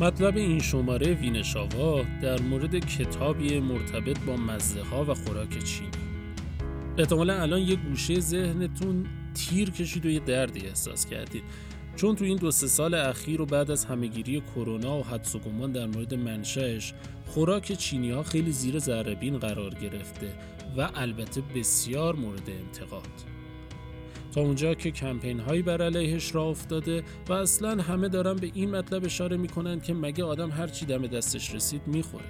مطلب این شماره وینشاوا در مورد کتابی مرتبط با مزه و خوراک چینی. احتمالا الان یه گوشه ذهنتون تیر کشید و یه دردی احساس کردید. چون تو این دو سه سال اخیر و بعد از همهگیری کرونا و حدس و گمان در مورد منشأش خوراک چینی ها خیلی زیر ذربین قرار گرفته و البته بسیار مورد انتقاد. تا اونجا که کمپین هایی بر علیهش را افتاده و اصلا همه دارن به این مطلب اشاره می‌کنن که مگه آدم هر چی دم دستش رسید می‌خوره.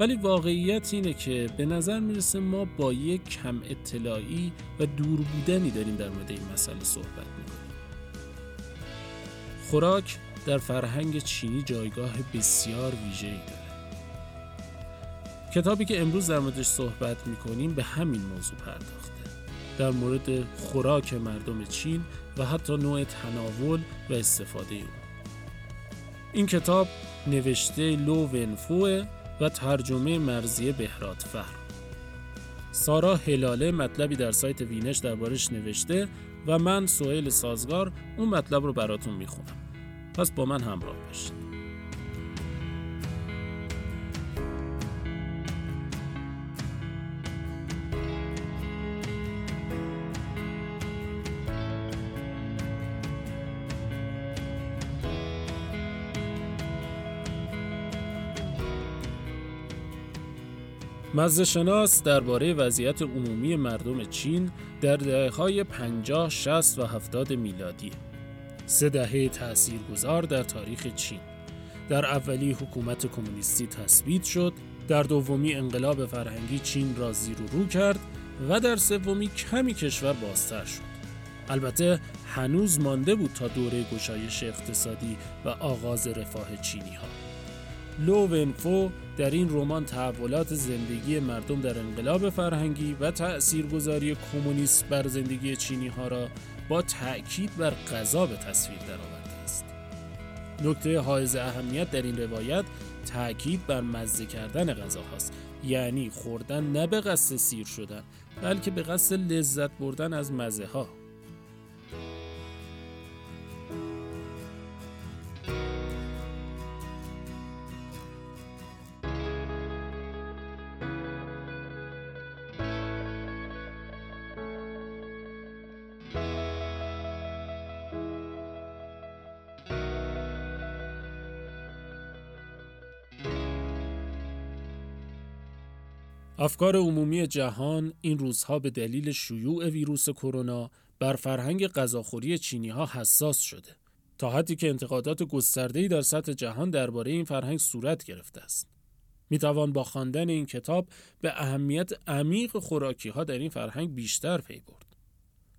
ولی واقعیت اینه که به نظر می‌رسه ما با یک کم اطلاعی و دور بودنی داریم در مورد این مسئله صحبت می‌کنیم. خوراک در فرهنگ چینی جایگاه بسیار ویژه‌ای داره. کتابی که امروز در موردش صحبت می‌کنیم به همین موضوع پرداخته. در مورد خوراک مردم چین و حتی نوع تناول و استفاده اون این کتاب نوشته لو ونفوه و ترجمه مرزیه بهرات فر سارا هلاله مطلبی در سایت وینش دربارش نوشته و من سوهل سازگار اون مطلب رو براتون می‌خونم. پس با من همراه باشید. مزه شناس درباره وضعیت عمومی مردم چین در دهه‌های 50, 60 و 70 میلادی. سه دهه تاثیرگذار در تاریخ چین. در اولی حکومت کمونیستی تثبیت شد در دومی انقلاب فرهنگی چین را زیر و رو کرد و در سومی کمی کشور بازتر شد. البته هنوز مانده بود تا دوره گشایش اقتصادی و آغاز رفاه چینی ها لو ونفو در این رمان تحولات زندگی مردم در انقلاب فرهنگی و تأثیرگذاری کمونیست بر زندگی چینی ها را با تأکید بر غذا به تصویر درآورده است. نکته حائز اهمیت در این روایت تأکید بر مزه کردن غذا هاست یعنی خوردن نه به قصد سیر شدن بلکه به قصد لذت بردن از مزه ها افکار عمومی جهان این روزها به دلیل شیوع ویروس کرونا بر فرهنگ غذاخوری چینی ها حساس شده تا حدی که انتقادات گسترده‌ای در سطح جهان درباره این فرهنگ صورت گرفته است. می توان با خواندن این کتاب به اهمیت عمیق خوراکی ها در این فرهنگ بیشتر پی برد.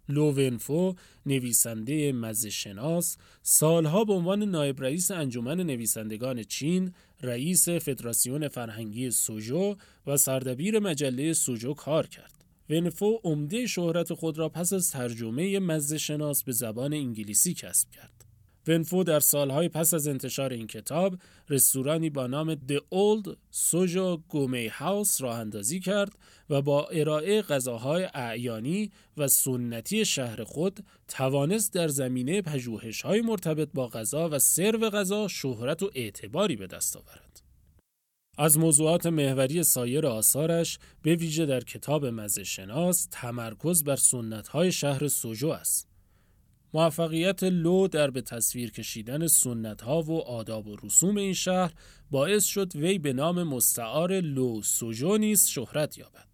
لوونفو نویسنده مزشناس سالها به عنوان نایب رئیس انجمن نویسندگان چین رئیس فدراسیون فرهنگی سوژو و سردبیر مجله سوژو کار کرد. ونفو عمده شهرت خود را پس از ترجمه مزشناس به زبان انگلیسی کسب کرد. ونفو در سالهای پس از انتشار این کتاب رستورانی با نام The Old Sojo گومی هاوس راه اندازی کرد و با ارائه غذاهای اعیانی و سنتی شهر خود توانست در زمینه پژوهش‌های مرتبط با غذا و سرو غذا شهرت و اعتباری به دست آورد. از موضوعات محوری سایر آثارش به ویژه در کتاب مزه شناس تمرکز بر سنت‌های شهر سوژو است. موفقیت لو در به تصویر کشیدن سنت ها و آداب و رسوم این شهر باعث شد وی به نام مستعار لو سوژو نیز شهرت یابد.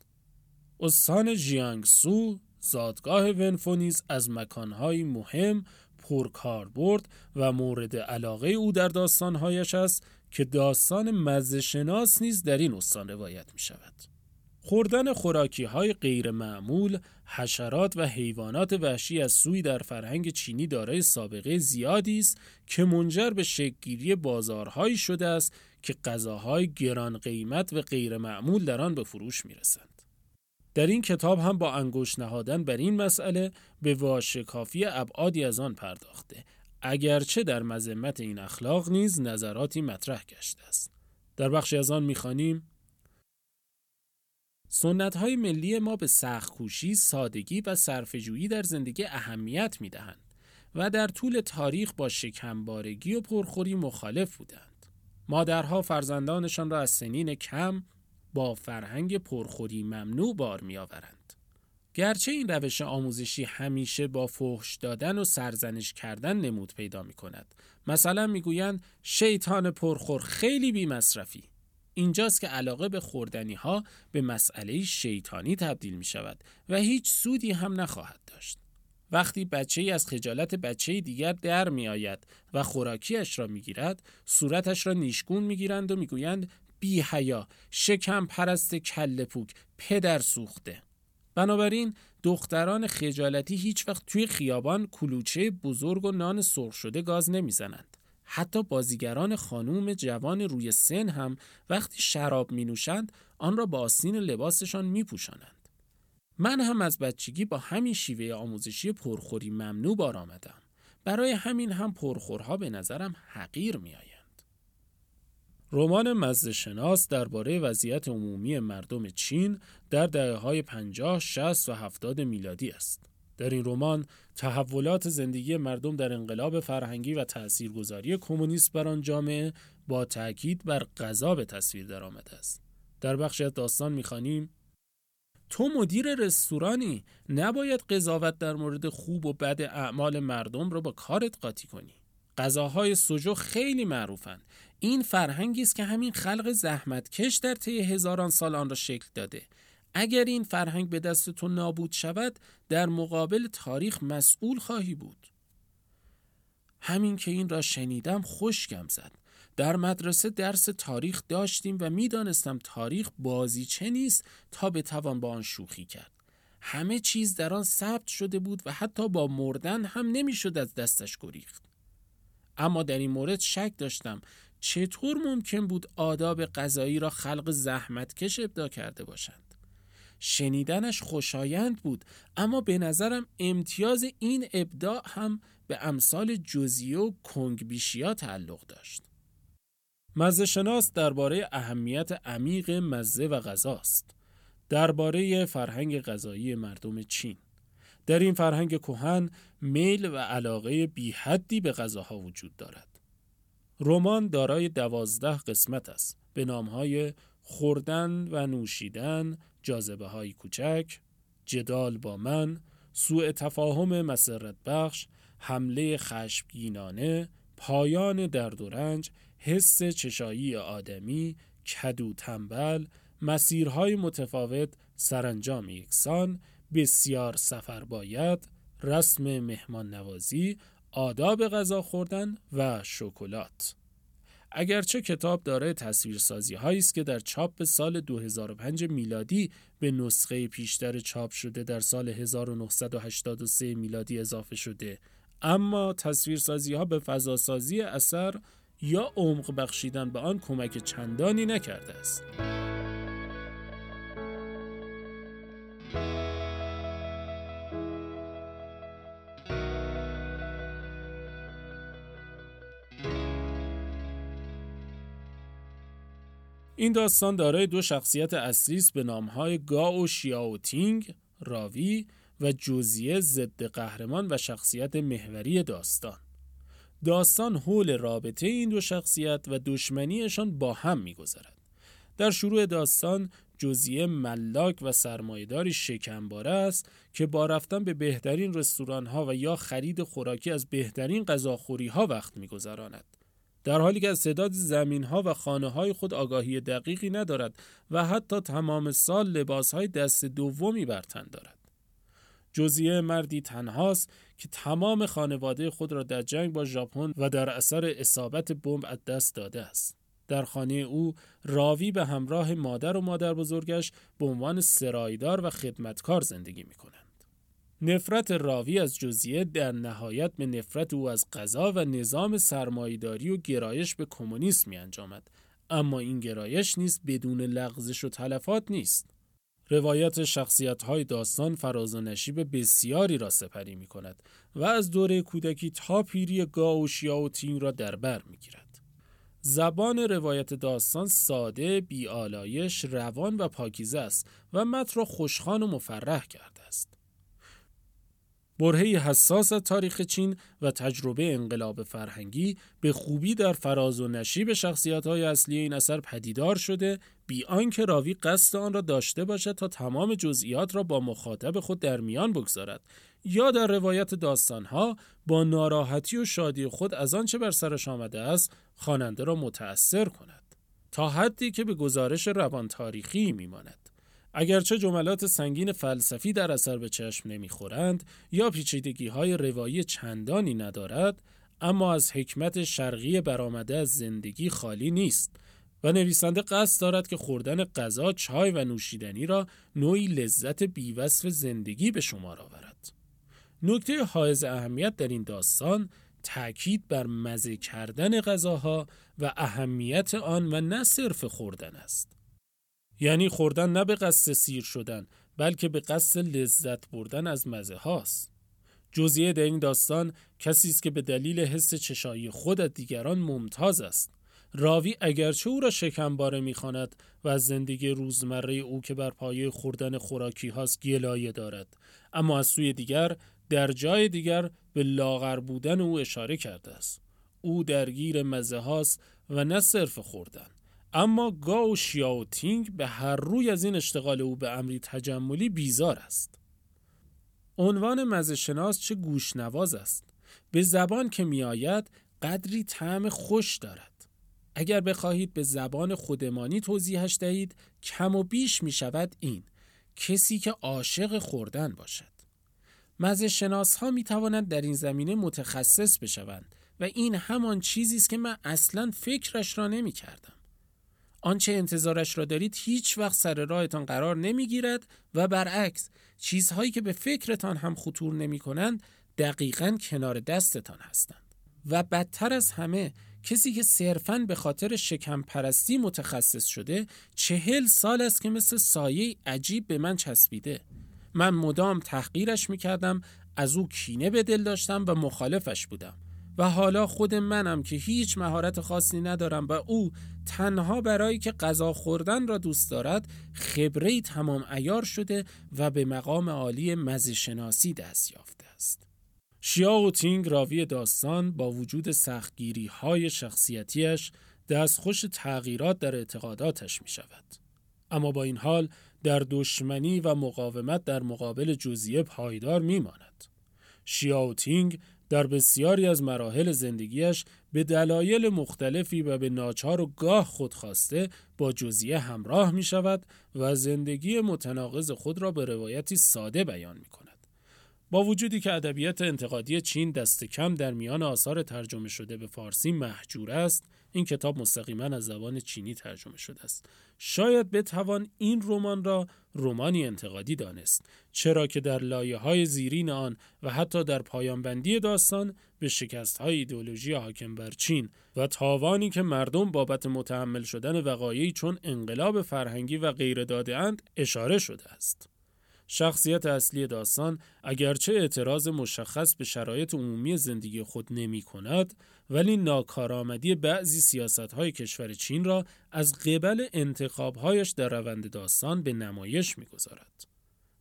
استان سو زادگاه ونفونیز از مکانهای مهم پرکاربرد و مورد علاقه او در داستانهایش است که داستان مزشناس نیز در این استان روایت می شود. خوردن خوراکی های غیر معمول، حشرات و حیوانات وحشی از سوی در فرهنگ چینی دارای سابقه زیادی است که منجر به شکلگیری بازارهایی شده است که غذاهای گران قیمت و غیر معمول در آن به فروش می رسند. در این کتاب هم با انگوش نهادن بر این مسئله به واشکافی ابعادی از آن پرداخته اگرچه در مذمت این اخلاق نیز نظراتی مطرح گشته است در بخشی از آن می‌خوانیم سنت های ملی ما به سختکوشی، سادگی و صرفه‌جویی در زندگی اهمیت می دهند و در طول تاریخ با شکمبارگی و پرخوری مخالف بودند. مادرها فرزندانشان را از سنین کم با فرهنگ پرخوری ممنوع بار می آورند. گرچه این روش آموزشی همیشه با فحش دادن و سرزنش کردن نمود پیدا می کند. مثلا می‌گویند شیطان پرخور خیلی بی مصرفی. اینجاست که علاقه به خوردنی ها به مسئله شیطانی تبدیل می شود و هیچ سودی هم نخواهد داشت. وقتی بچه ای از خجالت بچه دیگر در می آید و خوراکیش را می گیرد، صورتش را نیشگون می گیرند و می گویند بی حیا، شکم پرست کل پوک، پدر سوخته. بنابراین دختران خجالتی هیچ وقت توی خیابان کلوچه بزرگ و نان سرخ شده گاز نمی‌زنند. حتی بازیگران خانوم جوان روی سن هم وقتی شراب می نوشند آن را با آستین لباسشان می پوشانند. من هم از بچگی با همین شیوه آموزشی پرخوری ممنوع بار آمدم. برای همین هم پرخورها به نظرم حقیر می آید. رمان مزدشناس درباره وضعیت عمومی مردم چین در دهه های 50, 60 و 70 میلادی است. در این رمان تحولات زندگی مردم در انقلاب فرهنگی و تاثیرگذاری کمونیست بر آن جامعه با تاکید بر غذا به تصویر درآمده است. در بخشی از داستان می‌خوانیم تو مدیر رستورانی نباید قضاوت در مورد خوب و بد اعمال مردم را با کارت قاطی کنی. غذاهای سوجو خیلی معروفند. این فرهنگی است که همین خلق زحمتکش در طی هزاران سال آن را شکل داده. اگر این فرهنگ به دست تو نابود شود در مقابل تاریخ مسئول خواهی بود. همین که این را شنیدم خوشگم زد. در مدرسه درس تاریخ داشتیم و می‌دانستم تاریخ بازیچه نیست تا بتوان با آن شوخی کرد. همه چیز در آن ثبت شده بود و حتی با مردن هم نمی‌شد از دستش گریخت. اما در این مورد شک داشتم چطور ممکن بود آداب غذایی را خلق زحمتکش ابدا کرده باشند شنیدنش خوشایند بود اما به نظرم امتیاز این ابداع هم به امثال جزیه و کنگبیشیا تعلق داشت. مزه شناس درباره اهمیت عمیق مزه و غذاست درباره فرهنگ غذایی مردم چین. در این فرهنگ کهن میل و علاقه بی حدی به غذاها وجود دارد. رمان دارای دوازده قسمت است به نامهای خوردن و نوشیدن، جاذبه های کوچک، جدال با من، سوء تفاهم مسرت بخش، حمله خشمگینانه، پایان درد و رنج، حس چشایی آدمی، کدو تنبل، مسیرهای متفاوت، سرانجام یکسان، بسیار سفر باید، رسم مهمان نوازی، آداب غذا خوردن و شکلات. اگرچه کتاب دارای تصویرسازی هایی است که در چاپ سال 2005 میلادی به نسخه پیشتر چاپ شده در سال 1983 میلادی اضافه شده اما تصویرسازی ها به فضاسازی اثر یا عمق بخشیدن به آن کمک چندانی نکرده است. این داستان دارای دو شخصیت اصلی است به نامهای گاو شیاو تینگ راوی و جوزیه ضد قهرمان و شخصیت محوری داستان. داستان حول رابطه این دو شخصیت و دشمنیشان با هم میگذرد. در شروع داستان جزیه ملاک و سرمایداری شکمباره است که با رفتن به بهترین رستوران ها و یا خرید خوراکی از بهترین غذاخوری ها وقت میگذراند. در حالی که از تعداد زمین ها و خانه های خود آگاهی دقیقی ندارد و حتی تمام سال لباس های دست دومی بر تن دارد. جزیه مردی تنهاست که تمام خانواده خود را در جنگ با ژاپن و در اثر اصابت بمب از دست داده است. در خانه او راوی به همراه مادر و مادر بزرگش به عنوان سرایدار و خدمتکار زندگی می کند. نفرت راوی از جزیه در نهایت به نفرت او از قضا و نظام سرمایداری و گرایش به کمونیسم می انجامد. اما این گرایش نیست بدون لغزش و تلفات نیست. روایت شخصیت های داستان فراز و نشیب بسیاری را سپری می کند و از دوره کودکی تا پیری گاو و تین را در بر می گیرد. زبان روایت داستان ساده، بیالایش، روان و پاکیزه است و متن را خوشخان و مفرح کرده است. برهی حساس تاریخ چین و تجربه انقلاب فرهنگی به خوبی در فراز و نشیب شخصیت های اصلی این اثر پدیدار شده بی آنکه راوی قصد آن را داشته باشد تا تمام جزئیات را با مخاطب خود در میان بگذارد. یا در روایت داستانها با ناراحتی و شادی خود از آنچه بر سرش آمده است خواننده را متأثر کند. تا حدی که به گزارش روان تاریخی میماند. اگرچه جملات سنگین فلسفی در اثر به چشم نمی‌خورند یا پیچیدگی های روایی چندانی ندارد اما از حکمت شرقی برآمده از زندگی خالی نیست و نویسنده قصد دارد که خوردن غذا، چای و نوشیدنی را نوعی لذت بیوصف زندگی به شمار آورد. نکته حائز اهمیت در این داستان تأکید بر مزه کردن غذاها و اهمیت آن و نه صرف خوردن است. یعنی خوردن نه به قصد سیر شدن بلکه به قصد لذت بردن از مزه هاست. جزیه در این داستان کسی است که به دلیل حس چشایی خود از دیگران ممتاز است. راوی اگرچه او را شکمباره می‌خواند و از زندگی روزمره او که بر پایه خوردن خوراکی هاست گلایه دارد اما از سوی دیگر در جای دیگر به لاغر بودن او اشاره کرده است او درگیر مزه هاست و نه صرف خوردن اما گاو شیاو تینگ به هر روی از این اشتغال او به امری تجملی بیزار است. عنوان مزه شناس چه گوشنواز است؟ به زبان که میآید قدری طعم خوش دارد. اگر بخواهید به زبان خودمانی توضیحش دهید کم و بیش می شود این کسی که عاشق خوردن باشد. مزه شناس ها می توانند در این زمینه متخصص بشوند و این همان چیزی است که من اصلا فکرش را نمی کردم. آنچه انتظارش را دارید هیچ وقت سر راهتان قرار نمی گیرد و برعکس چیزهایی که به فکرتان هم خطور نمی کنند دقیقا کنار دستتان هستند. و بدتر از همه کسی که صرفاً به خاطر شکم پرستی متخصص شده چهل سال است که مثل سایه عجیب به من چسبیده. من مدام تحقیرش می‌کردم از او کینه به دل داشتم و مخالفش بودم. و حالا خود منم که هیچ مهارت خاصی ندارم و او تنها برای که غذا خوردن را دوست دارد خبره تمام ایار شده و به مقام عالی مزشناسی دست یافته است. شیاو تینگ راوی داستان با وجود سختگیری های شخصیتیش دستخوش تغییرات در اعتقاداتش می شود. اما با این حال در دشمنی و مقاومت در مقابل جزیه پایدار میماند. شیاوتینگ در بسیاری از مراحل زندگیش به دلایل مختلفی و به ناچار و گاه خودخواسته با جزیه همراه می شود و زندگی متناقض خود را به روایتی ساده بیان می کند. با وجودی که ادبیات انتقادی چین دست کم در میان آثار ترجمه شده به فارسی محجور است، این کتاب مستقیما از زبان چینی ترجمه شده است. شاید بتوان این رمان را رومانی انتقادی دانست چرا که در لایه های زیرین آن و حتی در پایانبندی داستان به شکست های ایدئولوژی حاکم بر چین و تاوانی که مردم بابت متحمل شدن وقایعی چون انقلاب فرهنگی و غیر داده اشاره شده است. شخصیت اصلی داستان اگرچه اعتراض مشخص به شرایط عمومی زندگی خود نمی کند ولی ناکارآمدی بعضی سیاست های کشور چین را از قبل انتخابهایش در روند داستان به نمایش می گذارد.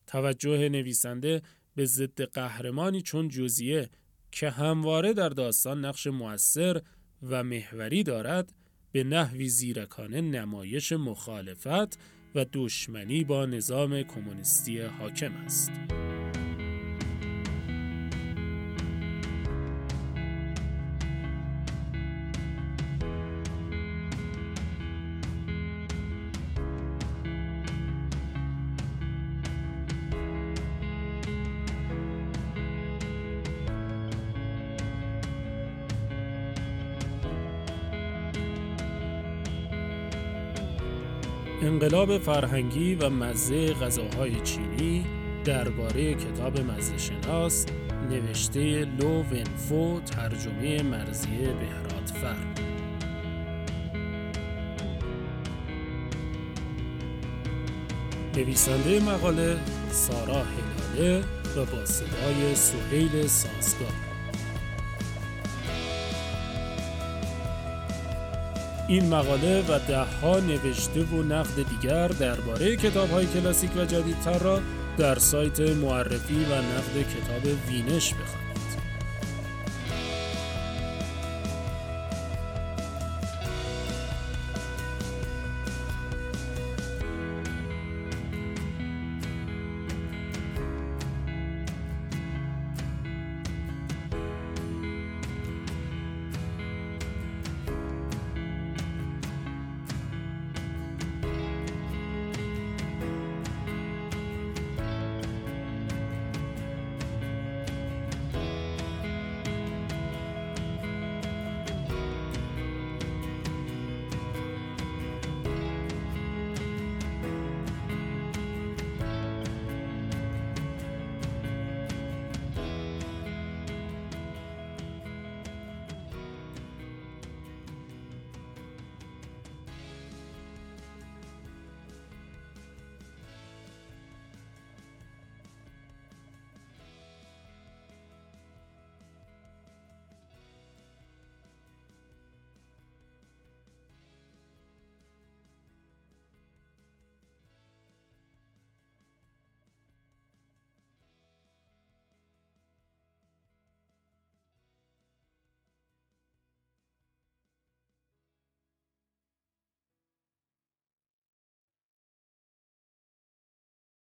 توجه نویسنده به ضد قهرمانی چون جزیه که همواره در داستان نقش موثر و محوری دارد به نحوی زیرکانه نمایش مخالفت و دشمنی با نظام کمونیستی حاکم است. انقلاب فرهنگی و مزه غذاهای چینی درباره کتاب مزه شناس نوشته لو ونفو ترجمه مرزیه فر نویسنده مقاله سارا هلاله و با صدای سهیل سازگار. این مقاله و دهها نوشته و نقد دیگر درباره کتاب های کلاسیک و جدیدتر را در سایت معرفی و نقد کتاب وینش بخوانید.